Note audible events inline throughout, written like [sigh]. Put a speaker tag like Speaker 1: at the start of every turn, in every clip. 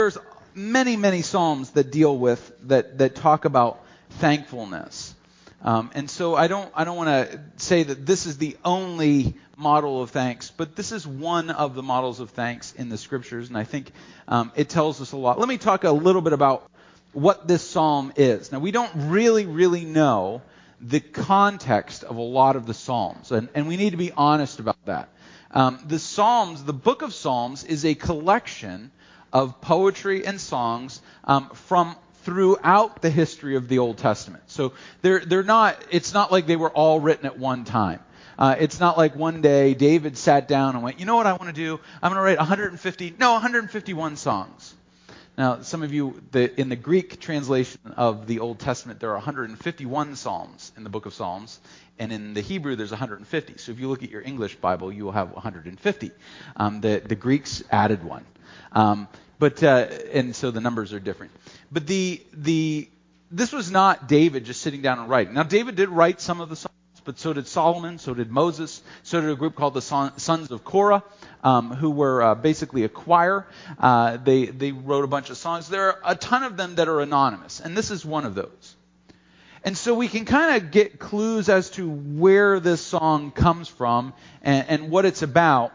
Speaker 1: there's many, many psalms that deal with that that talk about thankfulness. Um, and so I don't I don't want to say that this is the only model of thanks, but this is one of the models of thanks in the scriptures, and I think um, it tells us a lot. Let me talk a little bit about what this psalm is. Now we don't really really know the context of a lot of the psalms, and, and we need to be honest about that. Um, the Psalms, the book of Psalms, is a collection of poetry and songs um, from throughout the history of the Old Testament. So they're, they're not, it's not like they were all written at one time. Uh, it's not like one day David sat down and went, you know what I want to do? I'm going to write 150, no, 151 songs. Now, some of you, the, in the Greek translation of the Old Testament, there are 151 psalms in the book of Psalms, and in the Hebrew, there's 150. So if you look at your English Bible, you will have 150. Um, the, the Greeks added one. Um, but uh, and so the numbers are different. But the the this was not David just sitting down and writing. Now David did write some of the songs, but so did Solomon, so did Moses, so did a group called the Sons of Korah, um, who were uh, basically a choir. Uh, they they wrote a bunch of songs. There are a ton of them that are anonymous, and this is one of those. And so we can kind of get clues as to where this song comes from and, and what it's about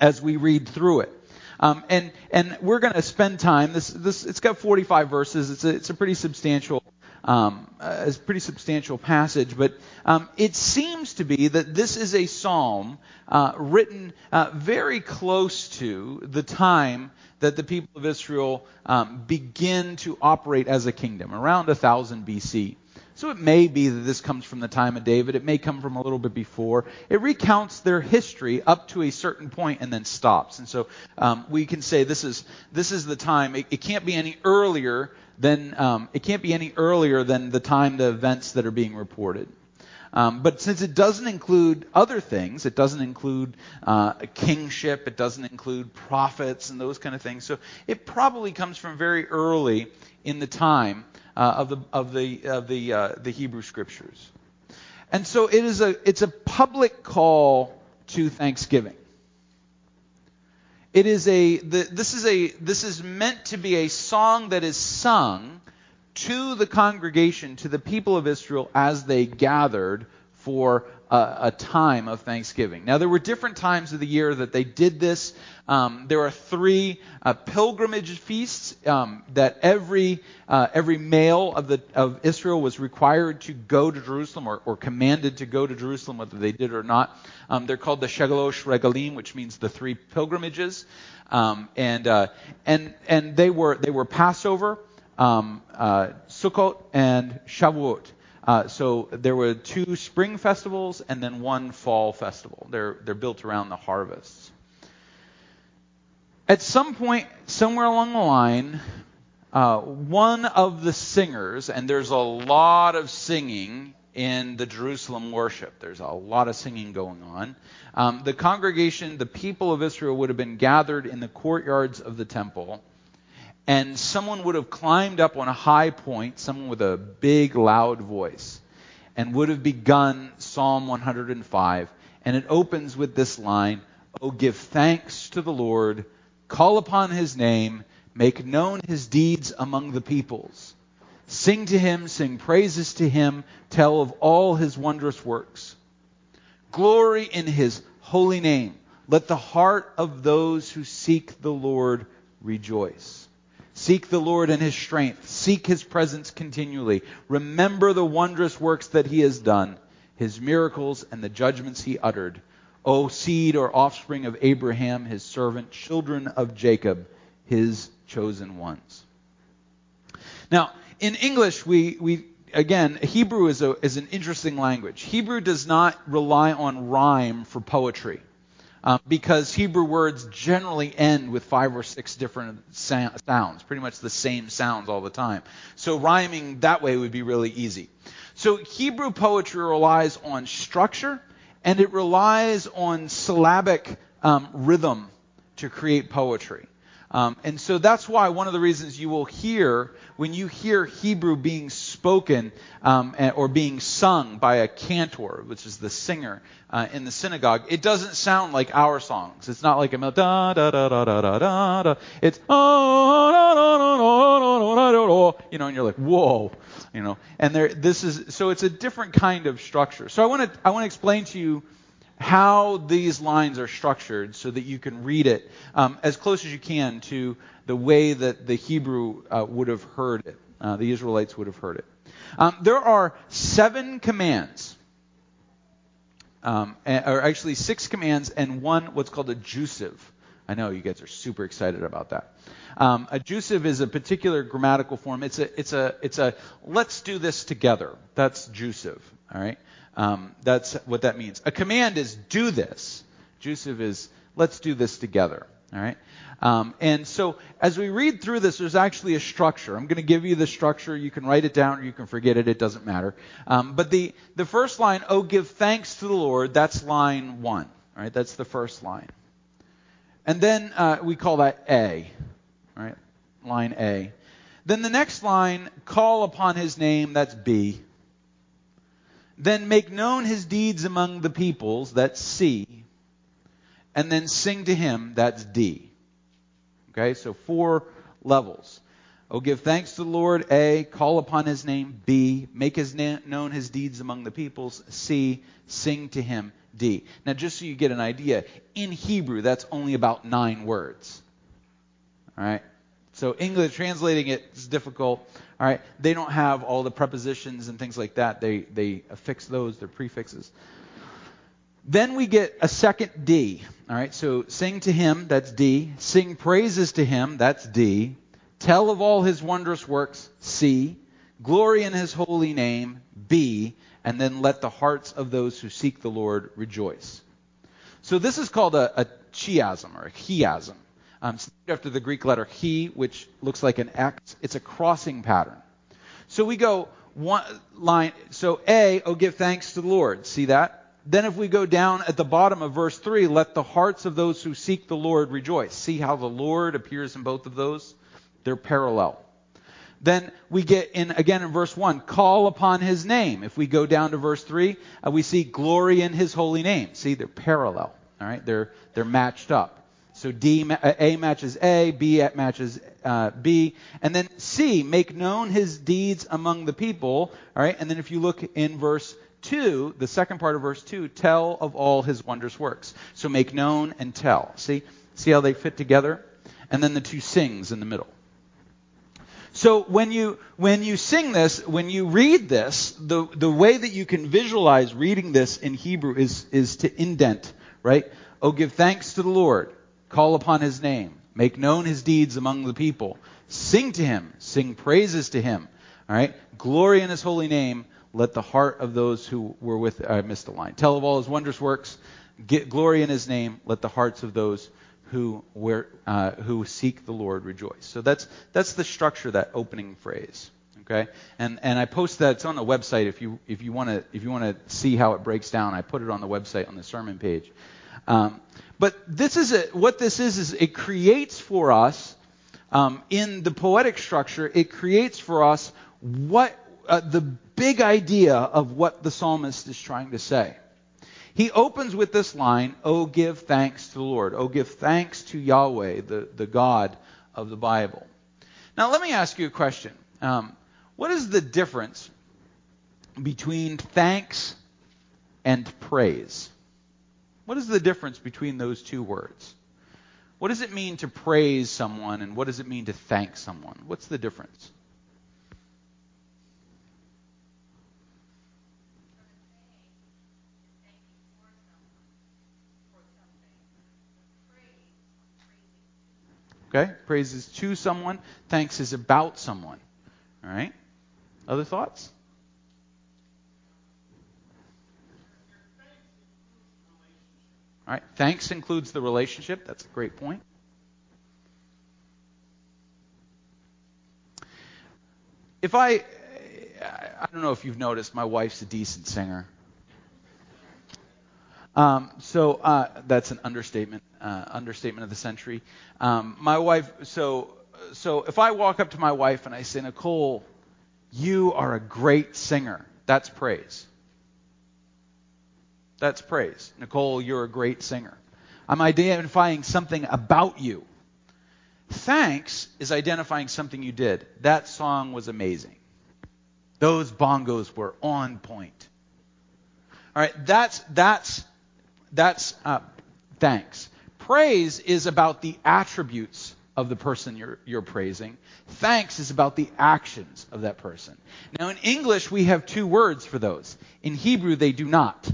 Speaker 1: as we read through it. Um, and and we're going to spend time. This this it's got 45 verses. It's a, it's a pretty substantial um, uh, a pretty substantial passage, but um, it seems to be that this is a psalm uh, written uh, very close to the time that the people of Israel um, begin to operate as a kingdom, around 1000 BC. So it may be that this comes from the time of David. It may come from a little bit before. It recounts their history up to a certain point and then stops. And so um, we can say this is this is the time. It, it can't be any earlier than um, it can't be any earlier than the time the events that are being reported. Um, but since it doesn't include other things, it doesn't include uh, kingship, it doesn't include prophets and those kind of things. So it probably comes from very early in the time uh, of the of the of the uh, the Hebrew scriptures. And so it is a it's a public call to thanksgiving. It is a the, this is a this is meant to be a song that is sung to the congregation, to the people of Israel as they gathered for a, time of Thanksgiving. Now, there were different times of the year that they did this. Um, there are three uh, pilgrimage feasts um, that every uh, every male of the of Israel was required to go to Jerusalem or, or commanded to go to Jerusalem, whether they did or not. Um, they're called the Shalosh Regalim, which means the three pilgrimages, um, and uh, and and they were they were Passover, um, uh, Sukkot, and Shavuot. Uh, so there were two spring festivals and then one fall festival. They're, they're built around the harvests. At some point, somewhere along the line, uh, one of the singers, and there's a lot of singing in the Jerusalem worship. There's a lot of singing going on. Um, the congregation, the people of Israel, would have been gathered in the courtyards of the temple and someone would have climbed up on a high point, someone with a big, loud voice, and would have begun Psalm 105. And it opens with this line Oh, give thanks to the Lord, call upon his name, make known his deeds among the peoples. Sing to him, sing praises to him, tell of all his wondrous works. Glory in his holy name. Let the heart of those who seek the Lord rejoice. Seek the Lord in his strength. Seek his presence continually. Remember the wondrous works that he has done, his miracles and the judgments he uttered. O seed or offspring of Abraham, his servant, children of Jacob, his chosen ones. Now, in English, we, we again, Hebrew is, a, is an interesting language. Hebrew does not rely on rhyme for poetry um, because Hebrew words generally end with five or six different sounds, pretty much the same sounds all the time. So rhyming that way would be really easy. So Hebrew poetry relies on structure and it relies on syllabic um, rhythm to create poetry. Um, and so that's why one of the reasons you will hear, when you hear Hebrew being spoken um, or being sung by a cantor, which is the singer uh, in the synagogue, it doesn't sound like our songs. It's not like a da da da da da da da. It's you know, and you're like, whoa, you know. And there, this is so it's a different kind of structure. So I want to I want to explain to you how these lines are structured so that you can read it um, as close as you can to the way that the Hebrew uh, would have heard it, uh, the Israelites would have heard it. Um, there are seven commands, um, or actually six commands, and one what's called a jussive. I know you guys are super excited about that. Um, a jussive is a particular grammatical form. It's a, it's a, it's a. Let's do this together. That's jussive. All right. Um, that's what that means. A command is do this. Jussive is let's do this together. All right. Um, and so as we read through this, there's actually a structure. I'm going to give you the structure. You can write it down or you can forget it. It doesn't matter. Um, but the the first line, oh, give thanks to the Lord. That's line one. All right. That's the first line. And then uh, we call that A. All right. Line A. Then the next line, call upon His name. That's B. Then make known his deeds among the peoples, that's C. And then sing to him, that's D. Okay, so four levels. Oh, give thanks to the Lord, A. Call upon his name, B. Make his na- known his deeds among the peoples, C. Sing to him, D. Now, just so you get an idea, in Hebrew, that's only about nine words. All right? So English translating it is difficult. All right, they don't have all the prepositions and things like that. They they affix those. They're prefixes. Then we get a second D. All right, so sing to him, that's D. Sing praises to him, that's D. Tell of all his wondrous works, C. Glory in his holy name, B. And then let the hearts of those who seek the Lord rejoice. So this is called a, a chiasm or a chiasm. Um, after the Greek letter chi, which looks like an X. It's a crossing pattern. So we go one line. So A, oh, give thanks to the Lord. See that? Then if we go down at the bottom of verse 3, let the hearts of those who seek the Lord rejoice. See how the Lord appears in both of those? They're parallel. Then we get in again in verse 1, call upon his name. If we go down to verse 3, uh, we see glory in his holy name. See, they're parallel. All right? They're they're matched up. So D, uh, matches A, B matches uh, B, and then C, make known his deeds among the people. All right, and then if you look in verse 2, the second part of verse 2, tell of all his wondrous works. So make known and tell. See? See how they fit together? And then the two sings in the middle. So when you when you sing this, when you read this, the the way that you can visualize reading this in Hebrew is is to indent, right? Oh, give thanks to the Lord. Call upon his name. Make known his deeds among the people. Sing to him. Sing praises to him. All right? Glory in his holy name. Let the heart of those who were with, I missed the line. Tell of all his wondrous works. Get glory in his name. Let the hearts of those who, were, uh, who seek the Lord rejoice. So that's, that's the structure that opening phrase. Okay? And, and I post that. It's on the website if you, if you want to, if you want to see how it breaks down. I put it on the website on the sermon page. Um, but this is a, what this is is it creates for us um, in the poetic structure. It creates for us what uh, the big idea of what the psalmist is trying to say. He opens with this line, "Oh, give thanks to the Lord. Oh, give thanks to Yahweh, the, the God of the Bible." Now, let me ask you a question. Um, what is the difference between thanks and praise? What is the difference between those two words? What does it mean to praise someone and what does it mean to thank someone? What's the difference? Okay? Praise is to someone, thanks is about someone. All right? Other thoughts? All right, thanks includes the relationship. That's a great point. If I, I don't know if you've noticed, my wife's a decent singer. Um, so uh, that's an understatement, uh, understatement of the century. Um, my wife. So so if I walk up to my wife and I say, Nicole, you are a great singer. That's praise. That's praise. Nicole, you're a great singer. I'm identifying something about you. Thanks is identifying something you did. That song was amazing. Those bongos were on point. All right, that's that's that's uh, thanks. Praise is about the attributes of the person you're, you're praising. Thanks is about the actions of that person. Now, in English, we have two words for those. In Hebrew, they do not.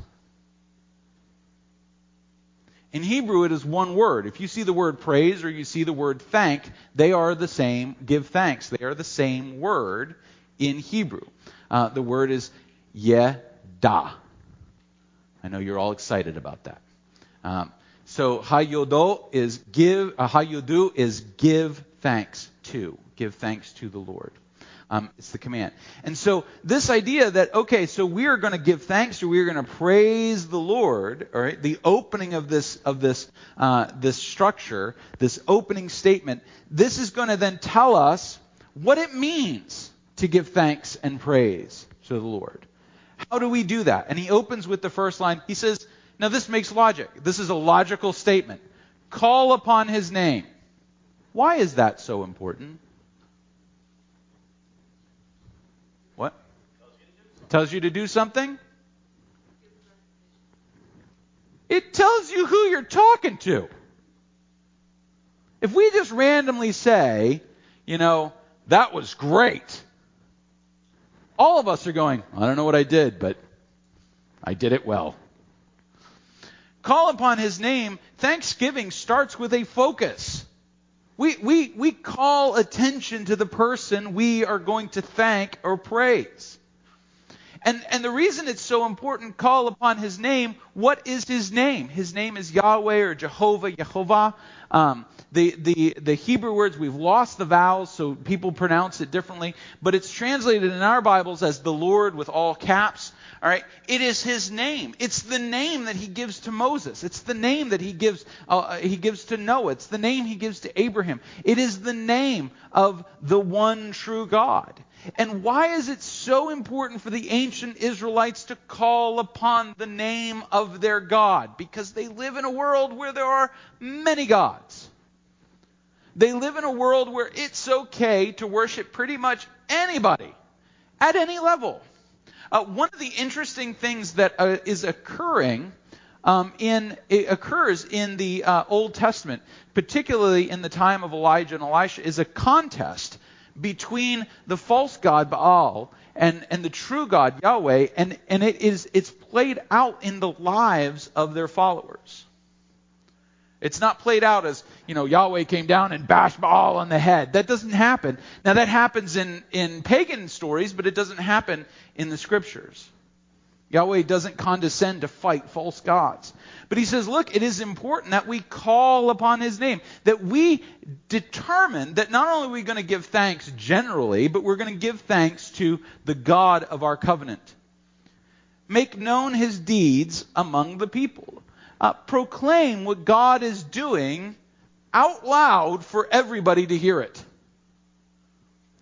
Speaker 1: In Hebrew, it is one word. If you see the word praise or you see the word thank, they are the same. Give thanks. They are the same word in Hebrew. Uh, the word is yedah. I know you're all excited about that. Um, so hayodo is give. Uh, hayodu is give thanks to. Give thanks to the Lord. Um, it's the command. And so this idea that okay, so we are going to give thanks or we are going to praise the Lord. All right, the opening of this of this uh, this structure, this opening statement. This is going to then tell us what it means to give thanks and praise to the Lord. How do we do that? And he opens with the first line. He says, "Now this makes logic. This is a logical statement. Call upon His name." Why is that so important? Tells you to do something? It tells you who you're talking to. If we just randomly say, you know, that was great, all of us are going, I don't know what I did, but I did it well. Call upon his name. Thanksgiving starts with a focus. We, we, we call attention to the person we are going to thank or praise. And, and the reason it's so important, call upon his name. What is his name? His name is Yahweh or Jehovah, Yehovah. Um, the, the, the Hebrew words, we've lost the vowels, so people pronounce it differently, but it's translated in our Bibles as the Lord with all caps. All right, it is his name. It's the name that he gives to Moses. It's the name that he gives uh, he gives to Noah. It's the name he gives to Abraham. It is the name of the one true God. And why is it so important for the ancient Israelites to call upon the name of their God? Because they live in a world where there are many gods. They live in a world where it's okay to worship pretty much anybody at any level. Uh, one of the interesting things that uh, is occurring um, in occurs in the uh, Old Testament, particularly in the time of Elijah and Elisha, is a contest between the false god Baal and, and the true God Yahweh, and, and it is it's played out in the lives of their followers. It's not played out as, you know, Yahweh came down and bashed Baal on the head. That doesn't happen. Now that happens in, in pagan stories, but it doesn't happen in the scriptures. Yahweh doesn't condescend to fight false gods. But he says, look, it is important that we call upon his name, that we determine that not only are we going to give thanks generally, but we're going to give thanks to the God of our covenant. Make known his deeds among the people. Uh, proclaim what God is doing out loud for everybody to hear it.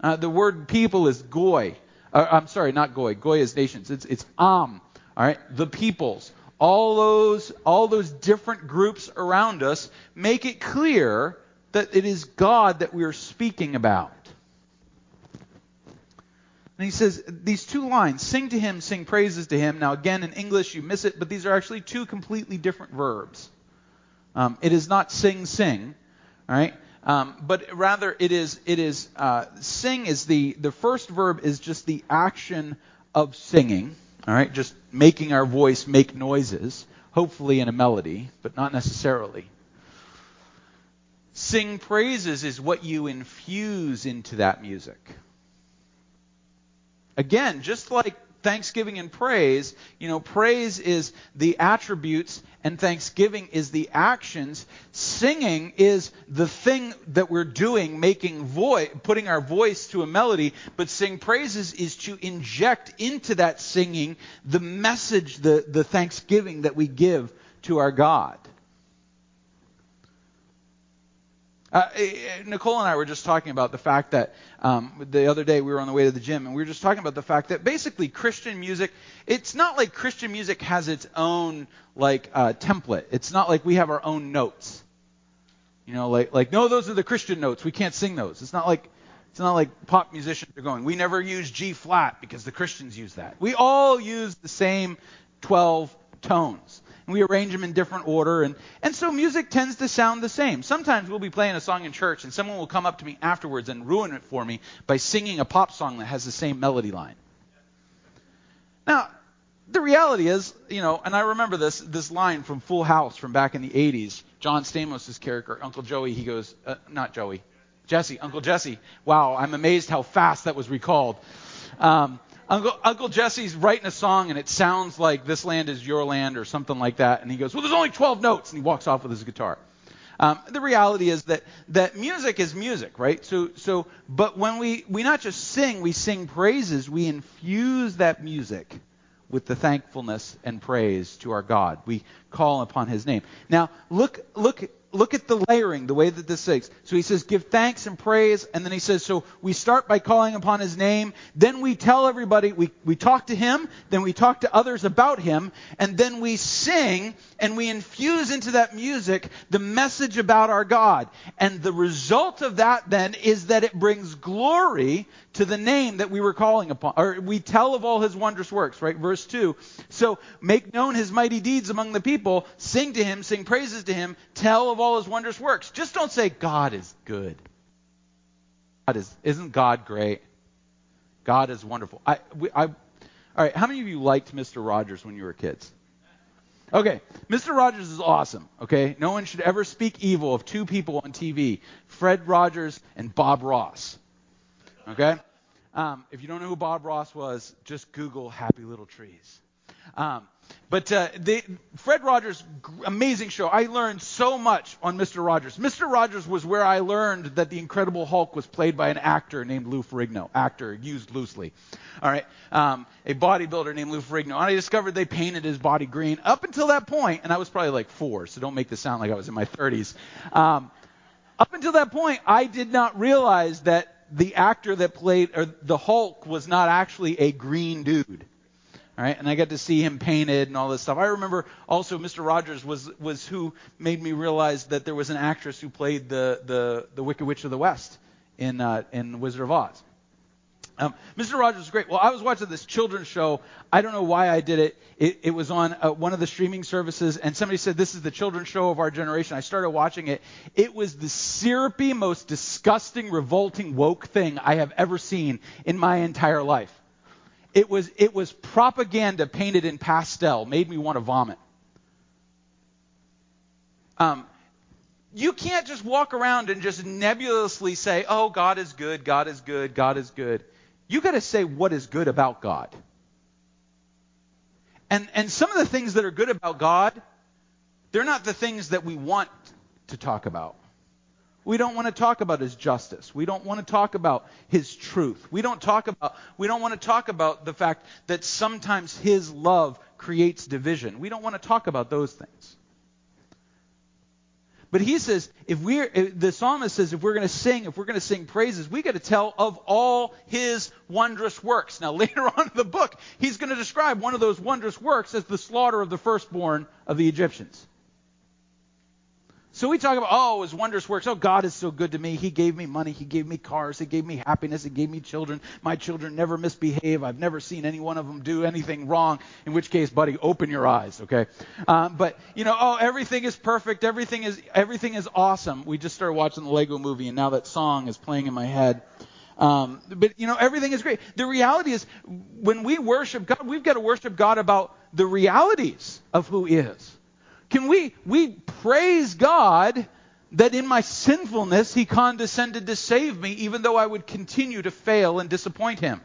Speaker 1: Uh, the word people is goy. Uh, I'm sorry, not goy. Goy is nations. It's it's am. All right, the peoples. All those all those different groups around us make it clear that it is God that we are speaking about. And he says these two lines, sing to him, sing praises to him. Now, again, in English, you miss it, but these are actually two completely different verbs. Um, it is not sing, sing, all right? Um, but rather it is it is uh, sing is the the first verb is just the action of singing. All right, just making our voice make noises, hopefully in a melody, but not necessarily. Sing praises is what you infuse into that music. Again, just like thanksgiving and praise, you know, praise is the attributes and thanksgiving is the actions. Singing is the thing that we're doing, making voice, putting our voice to a melody. But sing praises is to inject into that singing the message, the, the thanksgiving that we give to our God. Uh, Nicole and I were just talking about the fact that um, the other day we were on the way to the gym, and we were just talking about the fact that basically Christian music, it's not like Christian music has its own like uh, template. It's not like we have our own notes. You know, like like no, those are the Christian notes. We can't sing those. It's not like it's not like pop musicians are going. We never use G flat because the Christians use that. We all use the same 12 tones and we arrange them in different order. And, and so music tends to sound the same. Sometimes we'll be playing a song in church and someone will come up to me afterwards and ruin it for me by singing a pop song that has the same melody line. Now, the reality is, you know, and I remember this this line from Full House from back in the 80s. John Stamos' character, Uncle Joey, he goes, uh, not Joey, Jesse, Uncle Jesse. Wow, I'm amazed how fast that was recalled. Um, Uncle, Uncle Jesse's writing a song and it sounds like This Land is Your Land or something like that. And he goes, Well, there's only 12 notes. And he walks off with his guitar. Um, the reality is that, that music is music, right? So, so, but when we, we not just sing, we sing praises, we infuse that music with the thankfulness and praise to our God. We call upon his name. Now, look, look look at the layering, the way that this is. So he says, give thanks and praise. And then he says, so we start by calling upon his name. Then we tell everybody, we, we talk to him. Then we talk to others about him. And then we sing and we infuse into that music the message about our God. And the result of that then is that it brings glory to the name that we were calling upon. Or we tell of all his wondrous works, right? Verse 2. So make known his mighty deeds among the people. Sing to him, sing praises to him, tell of all his wondrous works. Just don't say God is good. God is, isn't God great? God is wonderful. I, we, I, all right, how many of you liked Mr. Rogers when you were kids? Okay, Mr. Rogers is awesome. Okay, no one should ever speak evil of two people on TV: Fred Rogers and Bob Ross. Okay, um, if you don't know who Bob Ross was, just Google "Happy Little Trees." Um, but uh, they, Fred Rogers, amazing show. I learned so much on Mr. Rogers. Mr. Rogers was where I learned that the Incredible Hulk was played by an actor named Lou Ferrigno. Actor used loosely. All right, um, a bodybuilder named Lou Ferrigno. And I discovered they painted his body green. Up until that point, and I was probably like four, so don't make this sound like I was in my 30s. Um, up until that point, I did not realize that the actor that played or the Hulk was not actually a green dude. And I got to see him painted and all this stuff. I remember also Mr. Rogers was was who made me realize that there was an actress who played the the the Wicked Witch of the West in uh, in Wizard of Oz. Um, Mr. Rogers is great. Well, I was watching this children's show. I don't know why I did it. It, it was on uh, one of the streaming services, and somebody said this is the children's show of our generation. I started watching it. It was the syrupy, most disgusting, revolting, woke thing I have ever seen in my entire life. It was, it was propaganda painted in pastel, made me want to vomit. Um, you can't just walk around and just nebulously say, oh, God is good, God is good, God is good. You got to say what is good about God. And, and some of the things that are good about God, they're not the things that we want to talk about. We don't want to talk about his justice. We don't want to talk about his truth. We don't talk about we don't want to talk about the fact that sometimes his love creates division. We don't want to talk about those things. But he says, if we're, the psalmist says, if we're going to sing, if we're going to sing praises, we got to tell of all his wondrous works. Now, [laughs] later on in the book, he's going to describe one of those wondrous works as the slaughter of the firstborn of the Egyptians. So we talk about, oh, his wondrous works. Oh, God is so good to me. He gave me money. He gave me cars. He gave me happiness. He gave me children. My children never misbehave. I've never seen any one of them do anything wrong. In which case, buddy, open your eyes, okay? Um, but you know, oh, everything is perfect. Everything is everything is awesome. We just started watching the Lego Movie, and now that song is playing in my head. Um, but you know, everything is great. The reality is, when we worship God, we've got to worship God about the realities of who is. Can we, we praise God that in my sinfulness he condescended to save me even though I would continue to fail and disappoint him?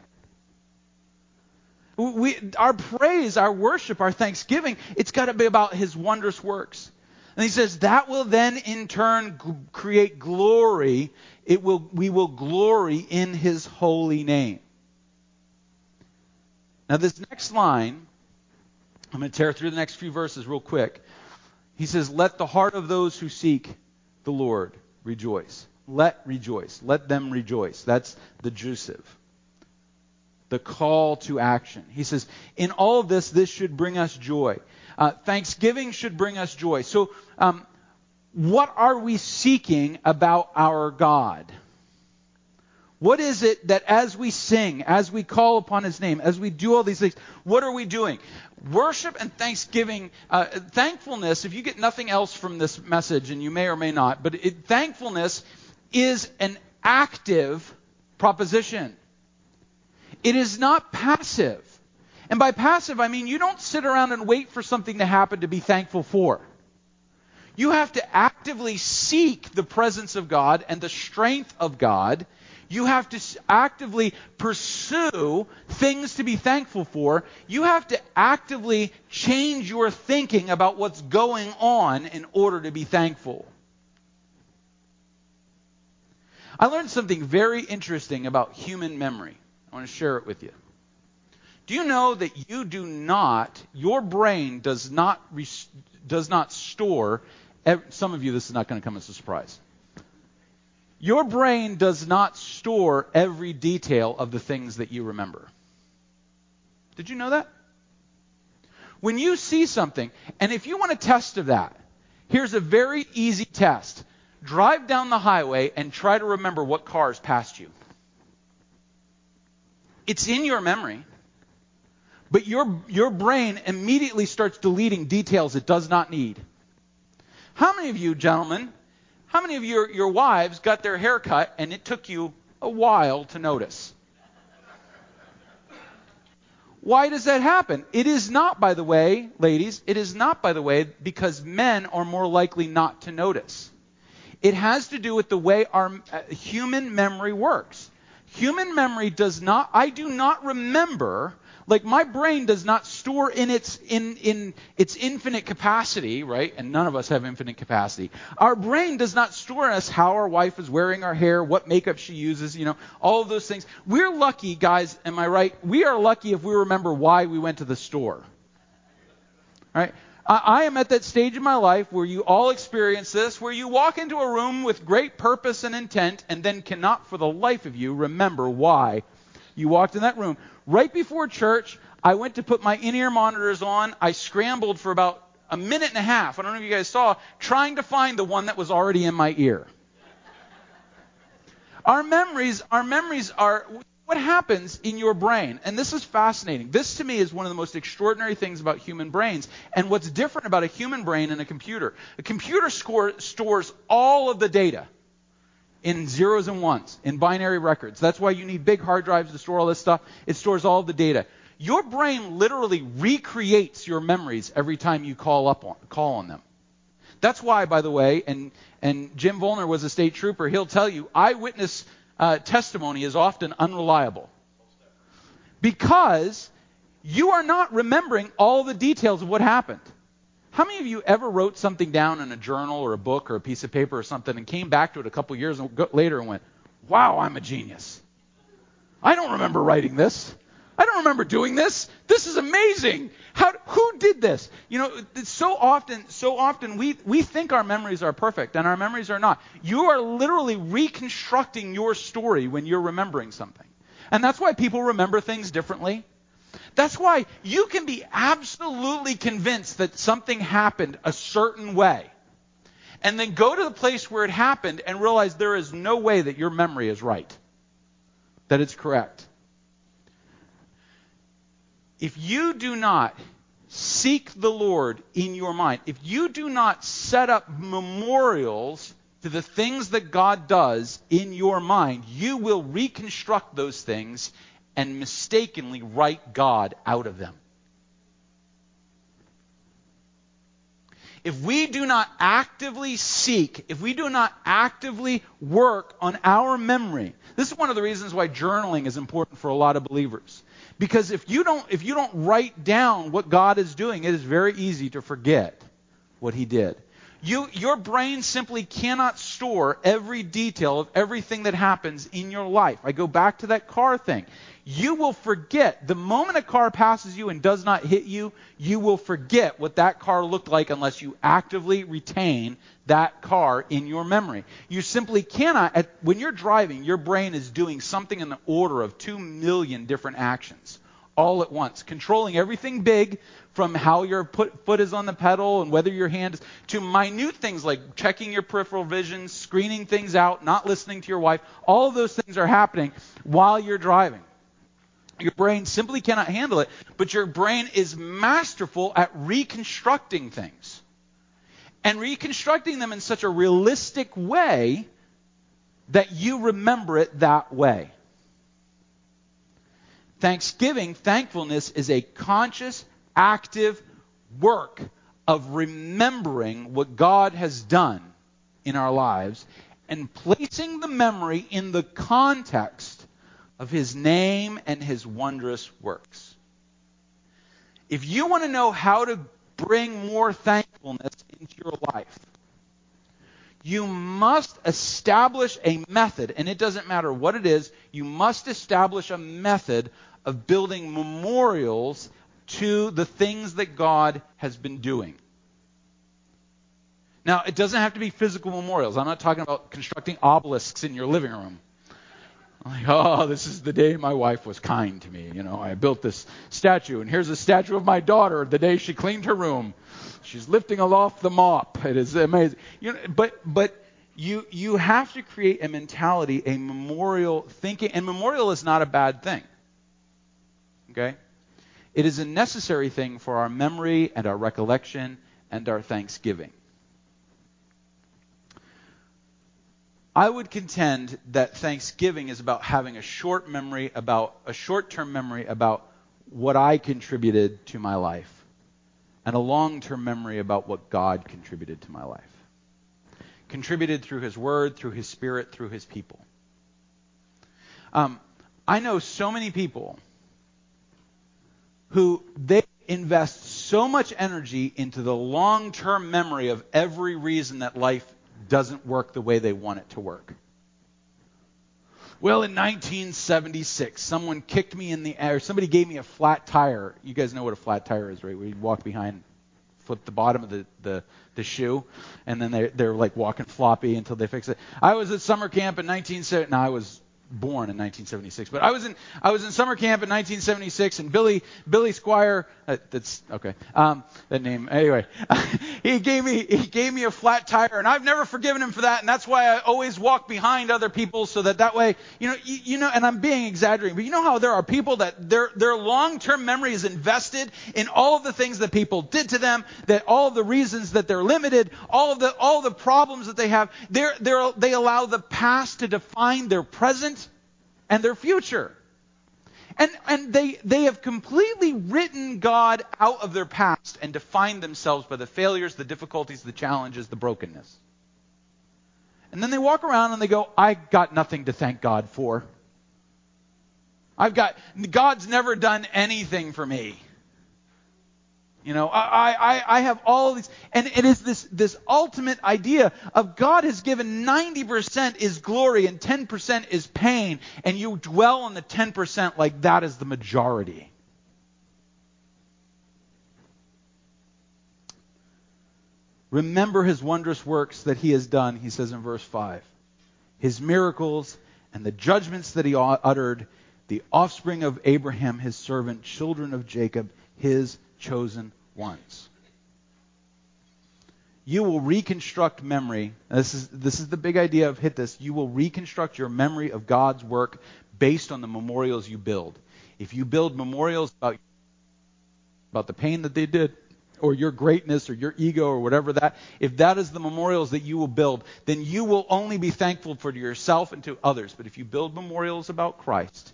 Speaker 1: We, our praise, our worship, our thanksgiving, it's got to be about his wondrous works. And he says that will then in turn g- create glory. It will, we will glory in his holy name. Now, this next line, I'm going to tear through the next few verses real quick. He says, Let the heart of those who seek the Lord rejoice. Let rejoice. Let them rejoice. That's the jussive. The call to action. He says, In all of this, this should bring us joy. Uh, thanksgiving should bring us joy. So, um, what are we seeking about our God? What is it that as we sing, as we call upon His name, as we do all these things, what are we doing? Worship and thanksgiving, uh, thankfulness, if you get nothing else from this message, and you may or may not, but it, thankfulness is an active proposition. It is not passive. And by passive, I mean you don't sit around and wait for something to happen to be thankful for. You have to actively seek the presence of God and the strength of God. You have to actively pursue things to be thankful for. You have to actively change your thinking about what's going on in order to be thankful. I learned something very interesting about human memory. I want to share it with you. Do you know that you do not, your brain does not, does not store, some of you, this is not going to come as a surprise. Your brain does not store every detail of the things that you remember. Did you know that? When you see something, and if you want a test of that, here's a very easy test drive down the highway and try to remember what cars passed you. It's in your memory, but your, your brain immediately starts deleting details it does not need. How many of you, gentlemen, how many of your, your wives got their hair cut and it took you a while to notice? Why does that happen? It is not, by the way, ladies, it is not, by the way, because men are more likely not to notice. It has to do with the way our uh, human memory works. Human memory does not, I do not remember, like my brain does not store in its, in, in its infinite capacity, right? And none of us have infinite capacity. Our brain does not store in us how our wife is wearing our hair, what makeup she uses, you know, all of those things. We're lucky, guys, am I right? We are lucky if we remember why we went to the store. Right? I, am at that stage in my life where you all experience this, where you walk into a room with great purpose and intent and then cannot for the life of you remember why you walked in that room. Right before church, I went to put my in ear monitors on. I scrambled for about a minute and a half. I don't know if you guys saw, trying to find the one that was already in my ear. Our memories, our memories are what happens in your brain, and this is fascinating. This to me is one of the most extraordinary things about human brains, and what's different about a human brain and a computer. A computer score, stores all of the data in zeros and ones, in binary records. That's why you need big hard drives to store all this stuff. It stores all the data. Your brain literally recreates your memories every time you call up on, call on them. That's why, by the way, and, and Jim Volner was a state trooper, he'll tell you, eyewitness uh, testimony is often unreliable. Because you are not remembering all the details of what happened. How many of you ever wrote something down in a journal or a book or a piece of paper or something and came back to it a couple years later and went, wow, I'm a genius? I don't remember writing this. I don't remember doing this. This is amazing. How, who did this? You know, so often, so often we, we think our memories are perfect, and our memories are not. You are literally reconstructing your story when you're remembering something. And that's why people remember things differently. That's why you can be absolutely convinced that something happened a certain way. And then go to the place where it happened and realize there is no way that your memory is right, that it's correct if you do not seek the Lord in your mind, if you do not set up memorials to the things that God does in your mind, you will reconstruct those things and mistakenly write God out of them. If we do not actively seek, if we do not actively work on our memory, this is one of the reasons why journaling is important for a lot of believers. Because if you don't if you don't write down what God is doing, it is very easy to forget what he did. You, your brain simply cannot store every detail of everything that happens in your life. I go back to that car thing. You will forget. The moment a car passes you and does not hit you, you will forget what that car looked like unless you actively retain that car in your memory. You simply cannot, at, when you're driving, your brain is doing something in the order of two million different actions all at once, controlling everything big from how your put, foot is on the pedal and whether your hand is, to minute things like checking your peripheral vision, screening things out, not listening to your wife. All of those things are happening while you're driving. Your brain simply cannot handle it, but your brain is masterful at reconstructing things. And reconstructing them in such a realistic way that you remember it that way. Thanksgiving, thankfulness, is a conscious, active work of remembering what God has done in our lives and placing the memory in the context of His name and His wondrous works. If you want to know how to bring more thankfulness into your life, you must establish a method, and it doesn't matter what it is, you must establish a method of building memorials to the things that God has been doing. Now, it doesn't have to be physical memorials. I'm not talking about constructing obelisks in your living room. Like, oh, this is the day my wife was kind to me. You know, I built this statue, and here's a statue of my daughter the day she cleaned her room. She's lifting aloft the mop. It is amazing. You know, but but you you have to create a mentality, a memorial thinking, and memorial is not a bad thing. Okay? It is a necessary thing for our memory and our recollection and our thanksgiving. I would contend that Thanksgiving is about having a short memory about a short-term memory about what I contributed to my life and a long-term memory about what God contributed to my life. Contributed through his word, through his spirit, through his people. Um, I know so many people who they invest so much energy into the long term memory of every reason that life doesn't work the way they want it to work. Well, in 1976, someone kicked me in the air. Somebody gave me a flat tire. You guys know what a flat tire is, right? You walk behind, flip the bottom of the, the, the shoe, and then they, they're like walking floppy until they fix it. I was at summer camp in 1970. No, I was born in 1976. But I was in I was in summer camp in 1976, and Billy Billy Squire. Uh, that's okay. Um, that name anyway. [laughs] he gave me he gave me a flat tire, and I've never forgiven him for that. And that's why I always walk behind other people, so that that way you know you, you know. And I'm being exaggerating, but you know how there are people that their their long term memory is invested in all of the things that people did to them, that all of the reasons that they're limited, all of the all the problems that they have. They're, they allow the past to define their present and their future. And, and they, they have completely written God out of their past and defined themselves by the failures, the difficulties, the challenges, the brokenness. And then they walk around and they go, I got nothing to thank God for. I've got, God's never done anything for me. You know, I, I, I have all these, and it is this, this ultimate idea of God has given 90% is glory and 10% is pain, and you dwell on the 10% like that is the majority. Remember his wondrous works that he has done, he says in verse 5. His miracles and the judgments that he uttered, the offspring of Abraham, his servant, children of Jacob, his chosen ones. You will reconstruct memory. This is, this is the big idea of hit this. You will reconstruct your memory of God's work based on the memorials you build. If you build memorials about, about the pain that they did, or your greatness, or your ego, or whatever that, if that is the memorials that you will build, then you will only be thankful for yourself and to others. But if you build memorials about Christ,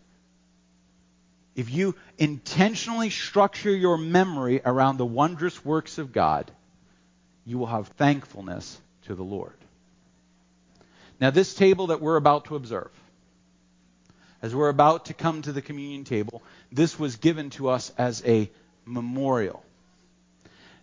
Speaker 1: if you intentionally structure your memory around the wondrous works of God, you will have thankfulness to the Lord. Now, this table that we're about to observe, as we're about to come to the communion table, this was given to us as a memorial.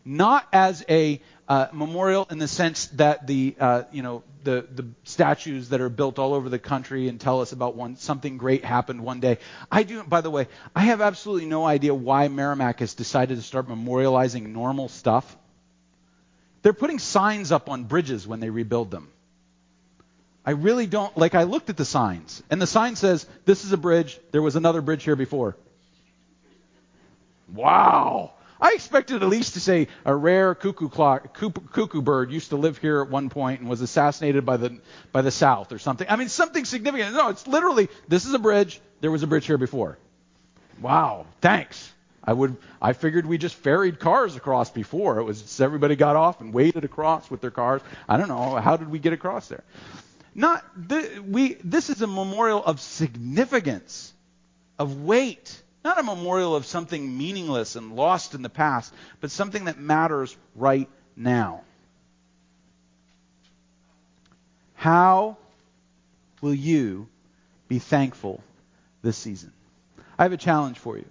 Speaker 1: Not as a, uh, memorial in the sense that the uh, you know the the statues that are built all over the country and tell us about one something great happened one day. I do. By the way, I have absolutely no idea why Merrimack has decided to start memorializing normal stuff. They're putting signs up on bridges when they rebuild them. I really don't like. I looked at the signs, and the sign says, "This is a bridge. There was another bridge here before." Wow. I expected at least to say a rare cuckoo, clock, cuckoo bird used to live here at one point and was assassinated by the by the South or something. I mean, something significant. No, it's literally this is a bridge. There was a bridge here before. Wow, thanks. I would I figured we just ferried cars across before. It was everybody got off and waded across with their cars. I don't know how did we get across there. Not we. This is a memorial of significance, of weight. Not a memorial of something meaningless and lost in the past, but something that matters right now. How will you be thankful this season? I have a challenge for you.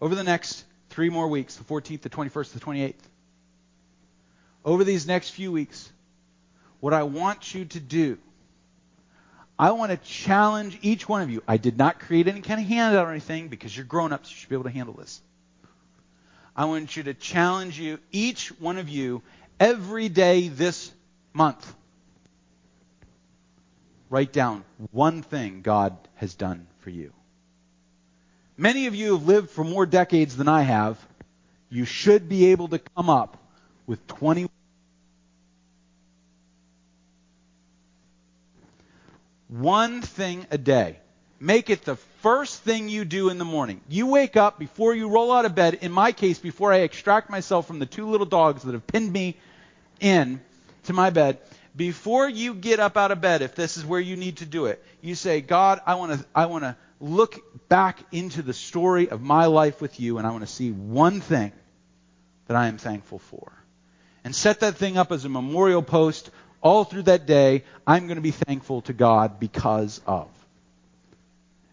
Speaker 1: Over the next three more weeks, the 14th, the 21st, the 28th, over these next few weeks, what I want you to do I want to challenge each one of you. I did not create any kind of handout or anything because you're grown ups. You should be able to handle this. I want you to challenge you, each one of you, every day this month. Write down one thing God has done for you. Many of you have lived for more decades than I have. You should be able to come up with 20 One thing a day. Make it the first thing you do in the morning. You wake up before you roll out of bed. In my case, before I extract myself from the two little dogs that have pinned me in to my bed, before you get up out of bed, if this is where you need to do it, you say, God, I want to, I want to look back into the story of my life with you, and I want to see one thing that I am thankful for. And set that thing up as a memorial post all through that day, I'm going to be thankful to God because of.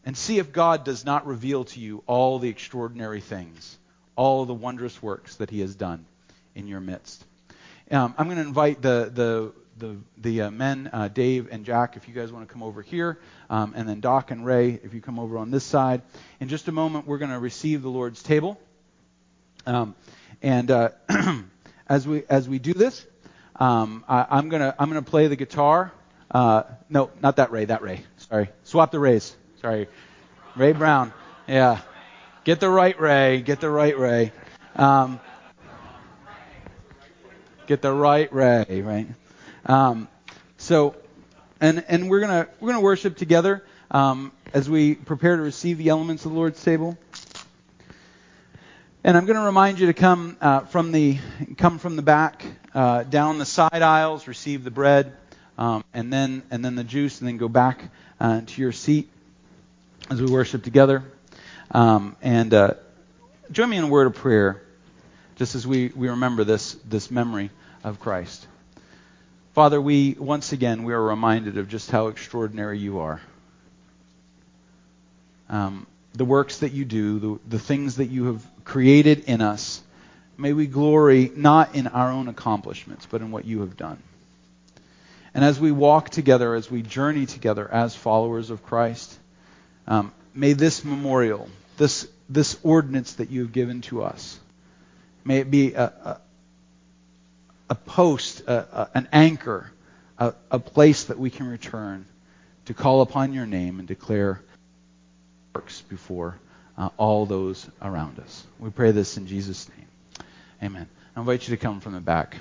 Speaker 1: And see if God does not reveal to you all the extraordinary things, all the wondrous works that He has done in your midst. Um, I'm going to invite the the the, the uh, men, uh, Dave and Jack, if you guys want to come over here, um, and then Doc and Ray, if you come over on this side. In just a moment, we're going to receive the Lord's table. Um, and uh, [clears throat] as we as we do this, um, I, am gonna I'm gonna play the guitar. Uh, no, not that Ray. That Ray. Sorry. Swap the Rays. Sorry. Ray Brown. Yeah. Get the right Ray. Get the right Ray. Um, get the right Ray. Right. Um, so, and and we're gonna we're gonna worship together um, as we prepare to receive the elements of the Lord's table. And I'm going to remind you to come uh, from the come from the back, uh, down the side aisles, receive the bread, um, and then and then the juice, and then go back uh, to your seat as we worship together. Um, and uh, join me in a word of prayer, just as we, we remember this this memory of Christ. Father, we once again we are reminded of just how extraordinary you are. Um, the works that you do, the, the things that you have created in us. May we glory not in our own accomplishments, but in what you have done. And as we walk together, as we journey together as followers of Christ, um, may this memorial, this, this ordinance that you have given to us, may it be a, a, a post, a, an anchor, a place that we can return to call upon your name and declare works before uh, all those around us. We pray this in Jesus' name. Amen. I invite you to come from the back.